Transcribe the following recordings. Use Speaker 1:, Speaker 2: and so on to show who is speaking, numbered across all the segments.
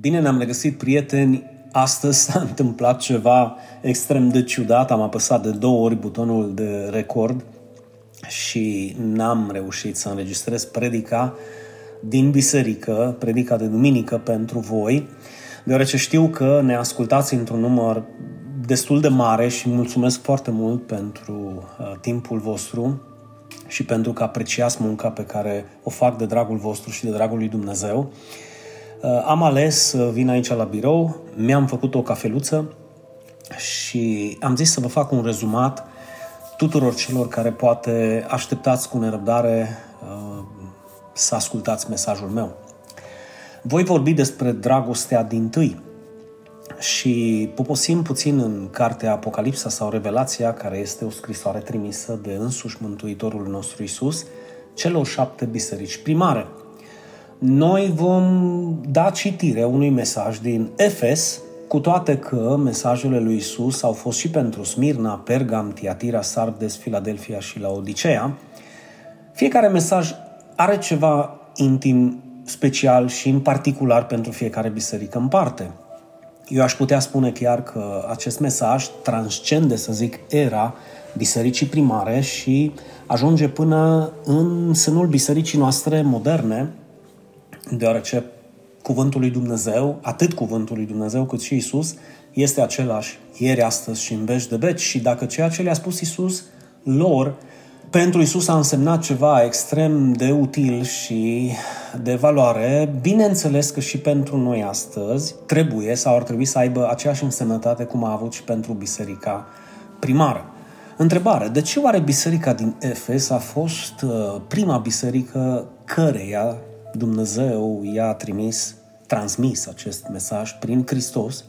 Speaker 1: Bine ne-am regăsit, prieteni. Astăzi s-a întâmplat ceva extrem de ciudat. Am apăsat de două ori butonul de record și n-am reușit să înregistrez predica din biserică, predica de duminică pentru voi, deoarece știu că ne ascultați într-un număr destul de mare și mulțumesc foarte mult pentru uh, timpul vostru și pentru că apreciați munca pe care o fac de dragul vostru și de dragul lui Dumnezeu. Uh, am ales să vin aici la birou, mi-am făcut o cafeluță și am zis să vă fac un rezumat tuturor celor care poate așteptați cu nerăbdare uh, să ascultați mesajul meu. Voi vorbi despre dragostea din tâi și poposim puțin în cartea Apocalipsa sau Revelația, care este o scrisoare trimisă de însuși Mântuitorul nostru Isus, celor șapte biserici primare – noi vom da citire unui mesaj din Efes, cu toate că mesajele lui Isus au fost și pentru Smirna, Pergam, Tiatira, Sardes, Filadelfia și la Odiseea, fiecare mesaj are ceva intim, special și în particular pentru fiecare biserică în parte. Eu aș putea spune chiar că acest mesaj transcende, să zic, era bisericii primare și ajunge până în sânul bisericii noastre moderne, deoarece cuvântul lui Dumnezeu, atât cuvântul lui Dumnezeu cât și Isus, este același ieri, astăzi și în veci de veci. Și dacă ceea ce le-a spus Isus lor, pentru Isus a însemnat ceva extrem de util și de valoare, bineînțeles că și pentru noi astăzi trebuie sau ar trebui să aibă aceeași însemnătate cum a avut și pentru biserica primară. Întrebare. De ce oare biserica din Efes a fost uh, prima biserică căreia Dumnezeu i-a trimis, transmis acest mesaj prin Hristos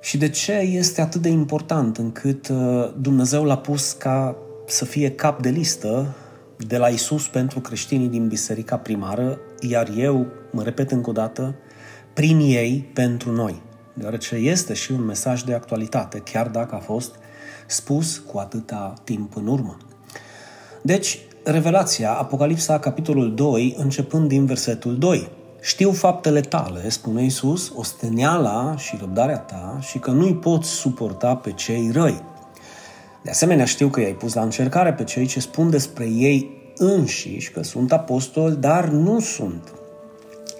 Speaker 1: și de ce este atât de important încât uh, Dumnezeu l-a pus ca să fie cap de listă de la Isus pentru creștinii din biserica primară, iar eu, mă repet încă o dată, prin ei pentru noi, deoarece este și un mesaj de actualitate, chiar dacă a fost spus cu atâta timp în urmă. Deci, Revelația, Apocalipsa, capitolul 2, începând din versetul 2. Știu faptele tale, spune Iisus, osteneala și răbdarea ta și că nu-i poți suporta pe cei răi. De asemenea, știu că i-ai pus la încercare pe cei ce spun despre ei înșiși că sunt apostoli, dar nu sunt.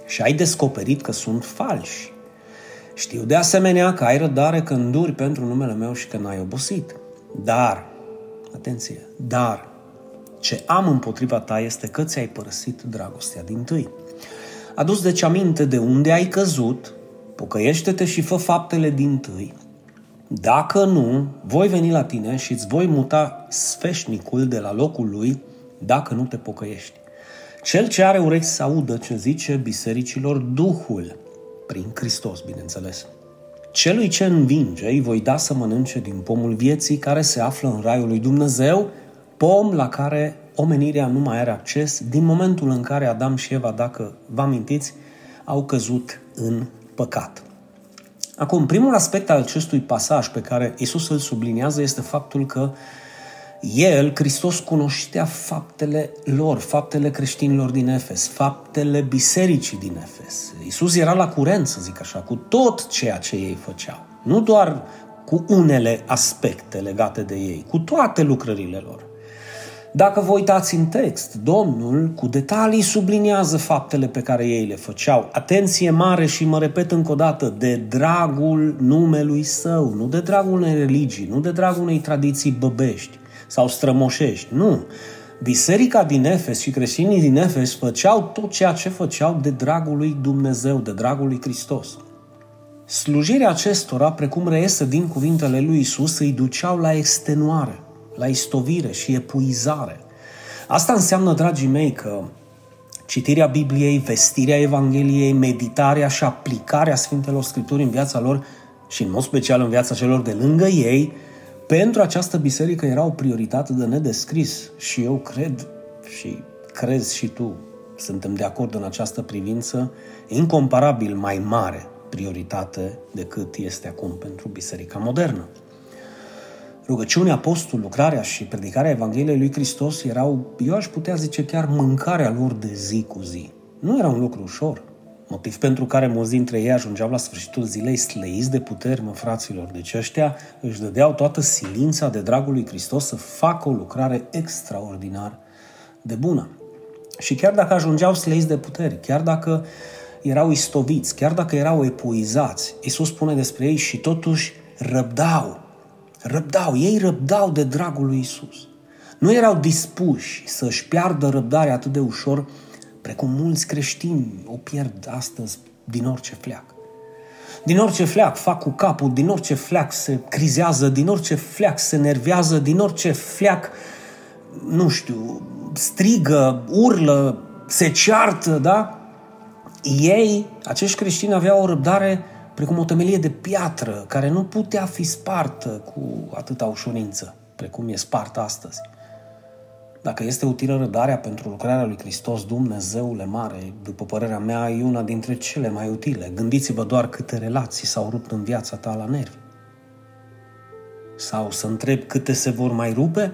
Speaker 1: Și ai descoperit că sunt falși. Știu de asemenea că ai răbdare când duri pentru numele meu și că n-ai obosit. Dar, atenție, dar ce am împotriva ta este că ți-ai părăsit dragostea din tâi. Adus deci aminte de unde ai căzut, pocăiește-te și fă faptele din tâi. Dacă nu, voi veni la tine și îți voi muta sfeșnicul de la locul lui dacă nu te pocăiești. Cel ce are urechi să audă ce zice bisericilor Duhul, prin Hristos, bineînțeles. Celui ce învinge îi voi da să mănânce din pomul vieții care se află în raiul lui Dumnezeu pom la care omenirea nu mai are acces din momentul în care Adam și Eva, dacă vă amintiți, au căzut în păcat. Acum, primul aspect al acestui pasaj pe care Isus îl subliniază este faptul că el, Hristos, cunoștea faptele lor, faptele creștinilor din Efes, faptele bisericii din Efes. Isus era la curent, să zic așa, cu tot ceea ce ei făceau. Nu doar cu unele aspecte legate de ei, cu toate lucrările lor. Dacă vă uitați în text, Domnul cu detalii subliniază faptele pe care ei le făceau. Atenție mare și mă repet încă o dată, de dragul numelui său, nu de dragul unei religii, nu de dragul unei tradiții băbești sau strămoșești, nu. Biserica din Efes și creștinii din Efes făceau tot ceea ce făceau de dragul lui Dumnezeu, de dragul lui Hristos. Slujirea acestora, precum reiese din cuvintele lui Isus, îi duceau la extenuare – la istovire și epuizare. Asta înseamnă, dragii mei, că citirea Bibliei, vestirea Evangheliei, meditarea și aplicarea Sfintelor Scripturi în viața lor și în mod special în viața celor de lângă ei, pentru această biserică era o prioritate de nedescris și eu cred și crezi și tu, suntem de acord în această privință, incomparabil mai mare prioritate decât este acum pentru biserica modernă. Rugăciunea, postul, lucrarea și predicarea Evangheliei lui Hristos erau, eu aș putea zice chiar mâncarea lor de zi cu zi. Nu era un lucru ușor. motiv pentru care mulți dintre ei ajungeau la sfârșitul zilei slăiți de puteri, mă fraților. Deci ăștia își dădeau toată silința de dragul lui Hristos să facă o lucrare extraordinar de bună. Și chiar dacă ajungeau slăiți de puteri, chiar dacă erau istoviți, chiar dacă erau epuizați, Iisus spune despre ei și totuși răbdau. Răbdau, ei răbdau de dragul lui Isus. Nu erau dispuși să-și piardă răbdarea atât de ușor precum mulți creștini o pierd astăzi din orice fleac. Din orice fleac fac cu capul, din orice fleac se crizează, din orice fleac se nervează, din orice fleac, nu știu, strigă, urlă, se ceartă, da? Ei, acești creștini, aveau o răbdare precum o temelie de piatră, care nu putea fi spartă cu atâta ușurință, precum e spartă astăzi. Dacă este utilă răbdarea pentru lucrarea lui Hristos, Dumnezeule mare, după părerea mea, e una dintre cele mai utile. Gândiți-vă doar câte relații s-au rupt în viața ta la nervi. Sau să întreb câte se vor mai rupe?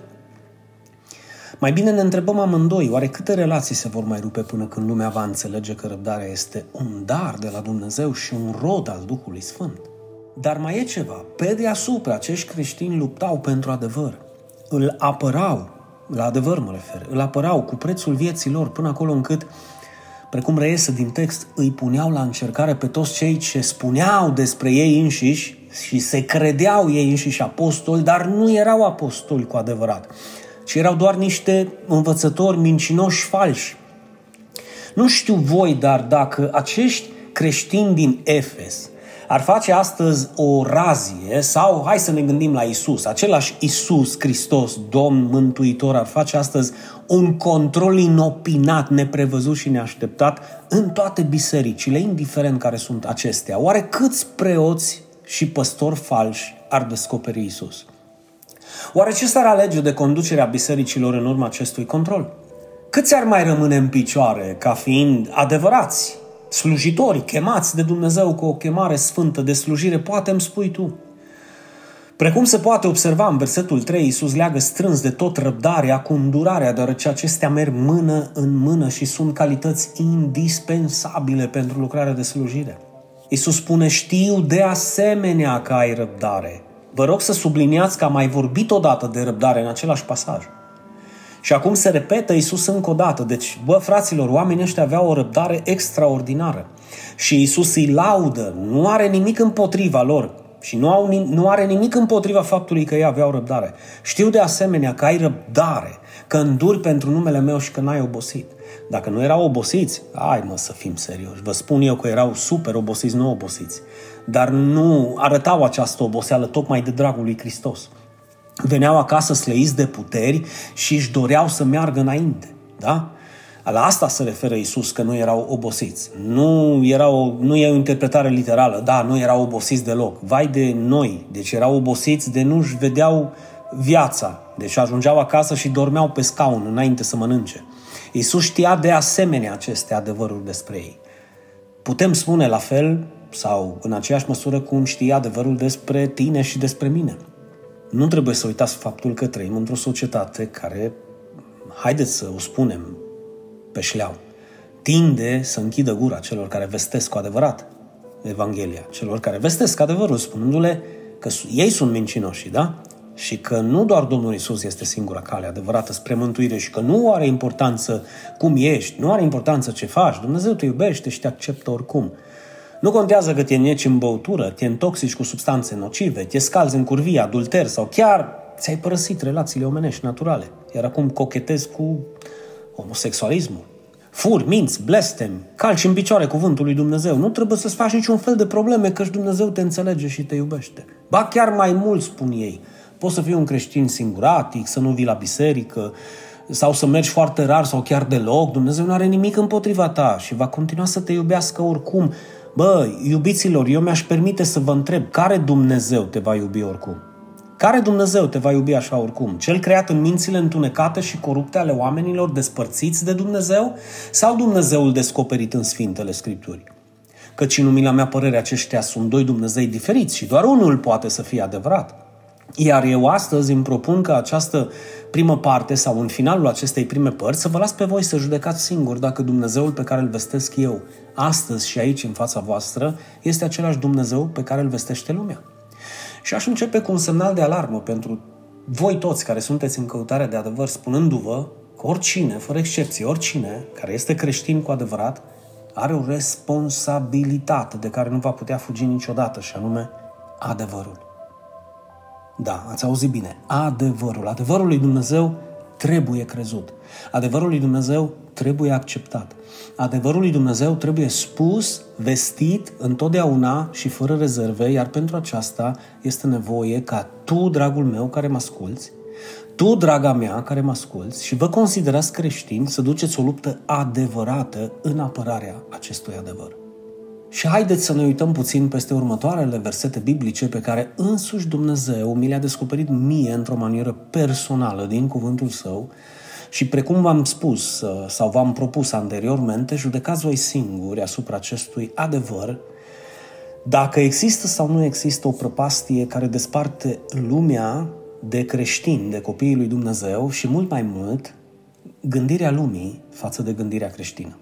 Speaker 1: Mai bine ne întrebăm amândoi, oare câte relații se vor mai rupe până când lumea va înțelege că răbdarea este un dar de la Dumnezeu și un rod al Duhului Sfânt? Dar mai e ceva. Pe deasupra, acești creștini luptau pentru adevăr. Îl apărau la adevăr mă refer, îl apărau cu prețul vieții lor până acolo încât, precum reiese din text, îi puneau la încercare pe toți cei ce spuneau despre ei înșiși și se credeau ei înșiși apostoli, dar nu erau apostoli cu adevărat, ci erau doar niște învățători mincinoși falși. Nu știu voi, dar dacă acești creștini din Efes ar face astăzi o razie sau hai să ne gândim la Isus, același Isus Hristos, Domn Mântuitor, ar face astăzi un control inopinat, neprevăzut și neașteptat în toate bisericile, indiferent care sunt acestea. Oare câți preoți și păstori falși ar descoperi Isus? Oare ce s-ar alege de conducerea bisericilor în urma acestui control? Câți ar mai rămâne în picioare ca fiind adevărați, slujitori chemați de Dumnezeu cu o chemare sfântă de slujire, poate îmi spui tu. Precum se poate observa în versetul 3, Iisus leagă strâns de tot răbdarea cu îndurarea, deoarece acestea merg mână în mână și sunt calități indispensabile pentru lucrarea de slujire. Iisus spune, știu de asemenea că ai răbdare. Vă rog să subliniați că am mai vorbit odată de răbdare în același pasaj. Și acum se repetă Isus încă o dată. Deci, bă, fraților, oamenii ăștia aveau o răbdare extraordinară. Și Isus îi laudă, nu are nimic împotriva lor. Și nu, au, nu are nimic împotriva faptului că ei aveau răbdare. Știu de asemenea că ai răbdare, că înduri pentru numele meu și că n-ai obosit. Dacă nu erau obosiți, ai mă să fim serioși. Vă spun eu că erau super obosiți, nu obosiți. Dar nu arătau această oboseală tocmai de dragul lui Hristos veneau acasă slăiți de puteri și își doreau să meargă înainte. Da? La asta se referă Isus, că nu erau obosiți. Nu, era o, nu e o interpretare literală, da, nu erau obosiți deloc. Vai de noi, deci erau obosiți de nu-și vedeau viața. Deci ajungeau acasă și dormeau pe scaun înainte să mănânce. Isus știa de asemenea aceste adevăruri despre ei. Putem spune la fel sau în aceeași măsură cum știa adevărul despre tine și despre mine. Nu trebuie să uitați faptul că trăim într-o societate care, haideți să o spunem pe șleau, tinde să închidă gura celor care vestesc cu adevărat Evanghelia, celor care vestesc adevărul, spunându-le că ei sunt mincinoși, da? Și că nu doar Domnul Isus este singura cale adevărată spre mântuire și că nu are importanță cum ești, nu are importanță ce faci, Dumnezeu te iubește și te acceptă oricum. Nu contează că te neci în băutură, te intoxici cu substanțe nocive, te scalzi în curvie, adulter sau chiar ți-ai părăsit relațiile omenești naturale, iar acum cochetezi cu homosexualismul. Furi, minți, blestem, calci în picioare cuvântul lui Dumnezeu. Nu trebuie să-ți faci niciun fel de probleme, căci Dumnezeu te înțelege și te iubește. Ba chiar mai mult, spun ei. Poți să fii un creștin singuratic, să nu vii la biserică, sau să mergi foarte rar sau chiar deloc. Dumnezeu nu are nimic împotriva ta și va continua să te iubească oricum. Bă, iubiților, eu mi-aș permite să vă întreb, care Dumnezeu te va iubi oricum? Care Dumnezeu te va iubi așa oricum? Cel creat în mințile întunecate și corupte ale oamenilor despărțiți de Dumnezeu? Sau Dumnezeul descoperit în Sfintele Scripturi? Căci în umila mea părere aceștia sunt doi Dumnezei diferiți și doar unul poate să fie adevărat. Iar eu astăzi îmi propun că această primă parte sau în finalul acestei prime părți să vă las pe voi să judecați singur dacă Dumnezeul pe care îl vestesc eu astăzi și aici în fața voastră este același Dumnezeu pe care îl vestește lumea. Și aș începe cu un semnal de alarmă pentru voi toți care sunteți în căutare de adevăr, spunându-vă că oricine, fără excepție, oricine care este creștin cu adevărat, are o responsabilitate de care nu va putea fugi niciodată, și anume adevărul. Da, ați auzit bine. Adevărul. Adevărul lui Dumnezeu trebuie crezut. Adevărul lui Dumnezeu trebuie acceptat. Adevărul lui Dumnezeu trebuie spus, vestit întotdeauna și fără rezerve, iar pentru aceasta este nevoie ca tu, dragul meu, care mă asculți, tu, draga mea, care mă asculți și vă considerați creștini, să duceți o luptă adevărată în apărarea acestui adevăr. Și haideți să ne uităm puțin peste următoarele versete biblice pe care însuși Dumnezeu mi le-a descoperit mie într-o manieră personală din cuvântul său și precum v-am spus uh, sau v-am propus anteriormente, judecați voi singuri asupra acestui adevăr dacă există sau nu există o prăpastie care desparte lumea de creștini, de copiii lui Dumnezeu și mult mai mult gândirea lumii față de gândirea creștină.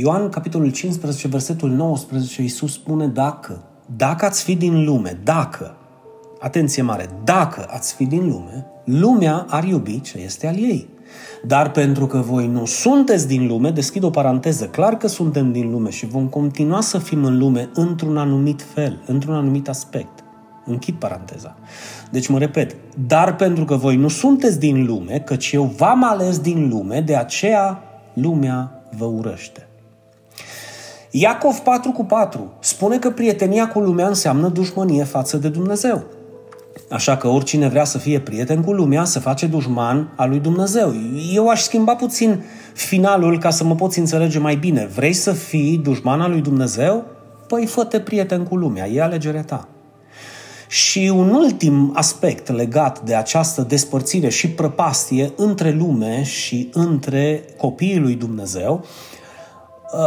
Speaker 1: Ioan, capitolul 15, versetul 19, Iisus spune dacă, dacă ați fi din lume, dacă, atenție mare, dacă ați fi din lume, lumea ar iubi ce este al ei. Dar pentru că voi nu sunteți din lume, deschid o paranteză, clar că suntem din lume și vom continua să fim în lume într-un anumit fel, într-un anumit aspect. Închid paranteza. Deci mă repet, dar pentru că voi nu sunteți din lume, căci eu v-am ales din lume, de aceea lumea vă urăște. Iacov 4 cu 4 spune că prietenia cu lumea înseamnă dușmănie față de Dumnezeu. Așa că oricine vrea să fie prieten cu lumea, se face dușman al lui Dumnezeu. Eu aș schimba puțin finalul ca să mă poți înțelege mai bine. Vrei să fii dușman al lui Dumnezeu? Păi fă-te prieten cu lumea, e alegerea ta. Și un ultim aspect legat de această despărțire și prăpastie între lume și între copiii lui Dumnezeu Uh,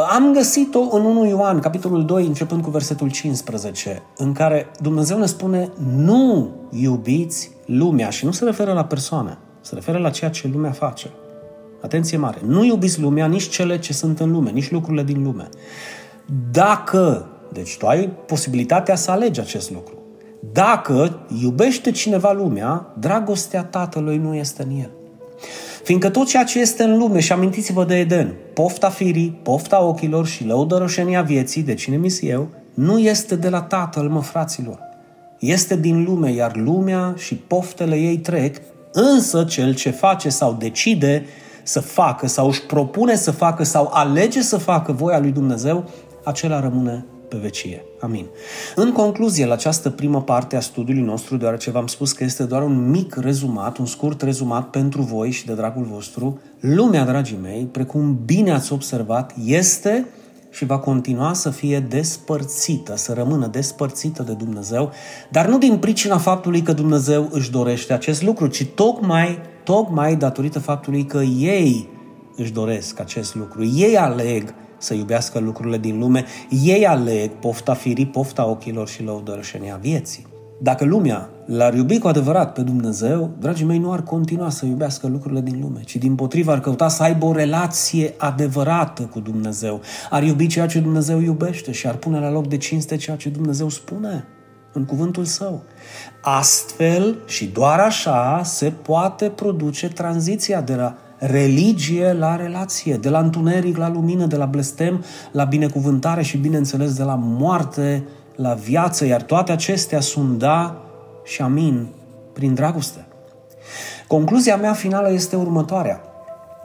Speaker 1: am găsit-o în 1 Ioan, capitolul 2, începând cu versetul 15, în care Dumnezeu ne spune nu iubiți lumea și nu se referă la persoane, se referă la ceea ce lumea face. Atenție mare, nu iubiți lumea, nici cele ce sunt în lume, nici lucrurile din lume. Dacă, deci tu ai posibilitatea să alegi acest lucru, dacă iubește cineva lumea, dragostea tatălui nu este în el. Fiindcă tot ceea ce este în lume, și amintiți-vă de Eden, pofta firii, pofta ochilor și lăudăroșenia vieții, de cine mi eu, nu este de la Tatăl, mă, fraților. Este din lume, iar lumea și poftele ei trec, însă cel ce face sau decide să facă sau își propune să facă sau alege să facă voia lui Dumnezeu, acela rămâne pe vecie. Amin. În concluzie, la această primă parte a studiului nostru, deoarece v-am spus că este doar un mic rezumat, un scurt rezumat pentru voi și de dragul vostru, lumea, dragii mei, precum bine ați observat, este și va continua să fie despărțită, să rămână despărțită de Dumnezeu, dar nu din pricina faptului că Dumnezeu își dorește acest lucru, ci tocmai, tocmai datorită faptului că ei își doresc acest lucru. Ei aleg să iubească lucrurile din lume, ei aleg pofta firii, pofta ochilor și lăudărășenia vieții. Dacă lumea l-ar iubi cu adevărat pe Dumnezeu, dragii mei, nu ar continua să iubească lucrurile din lume, ci din potriva ar căuta să aibă o relație adevărată cu Dumnezeu. Ar iubi ceea ce Dumnezeu iubește și ar pune la loc de cinste ceea ce Dumnezeu spune în cuvântul său. Astfel și doar așa se poate produce tranziția de la religie la relație, de la întuneric la lumină, de la blestem la binecuvântare și, bineînțeles, de la moarte la viață, iar toate acestea sunt da și amin prin dragoste. Concluzia mea finală este următoarea,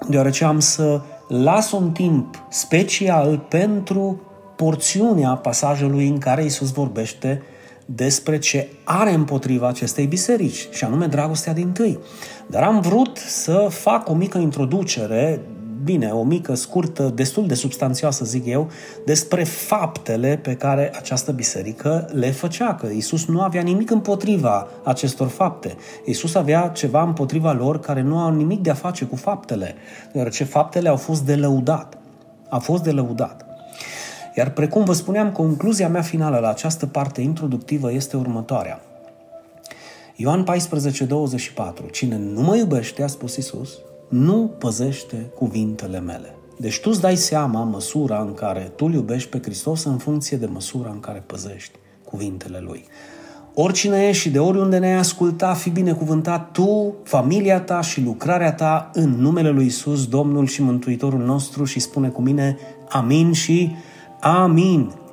Speaker 1: deoarece am să las un timp special pentru porțiunea pasajului în care Isus vorbește despre ce are împotriva acestei biserici, și anume dragostea din tâi. Dar am vrut să fac o mică introducere, bine, o mică, scurtă, destul de substanțioasă, zic eu, despre faptele pe care această biserică le făcea, că Isus nu avea nimic împotriva acestor fapte. Isus avea ceva împotriva lor care nu au nimic de a face cu faptele, deoarece faptele au fost de lăudat. A fost de lăudat. Iar precum vă spuneam, concluzia mea finală la această parte introductivă este următoarea. Ioan 14, 24. Cine nu mă iubește, a spus Isus, nu păzește cuvintele mele. Deci tu îți dai seama măsura în care tu îl iubești pe Hristos în funcție de măsura în care păzești cuvintele Lui. Oricine ești și de oriunde ne-ai asculta, fi binecuvântat tu, familia ta și lucrarea ta în numele Lui Isus, Domnul și Mântuitorul nostru și spune cu mine amin și amin.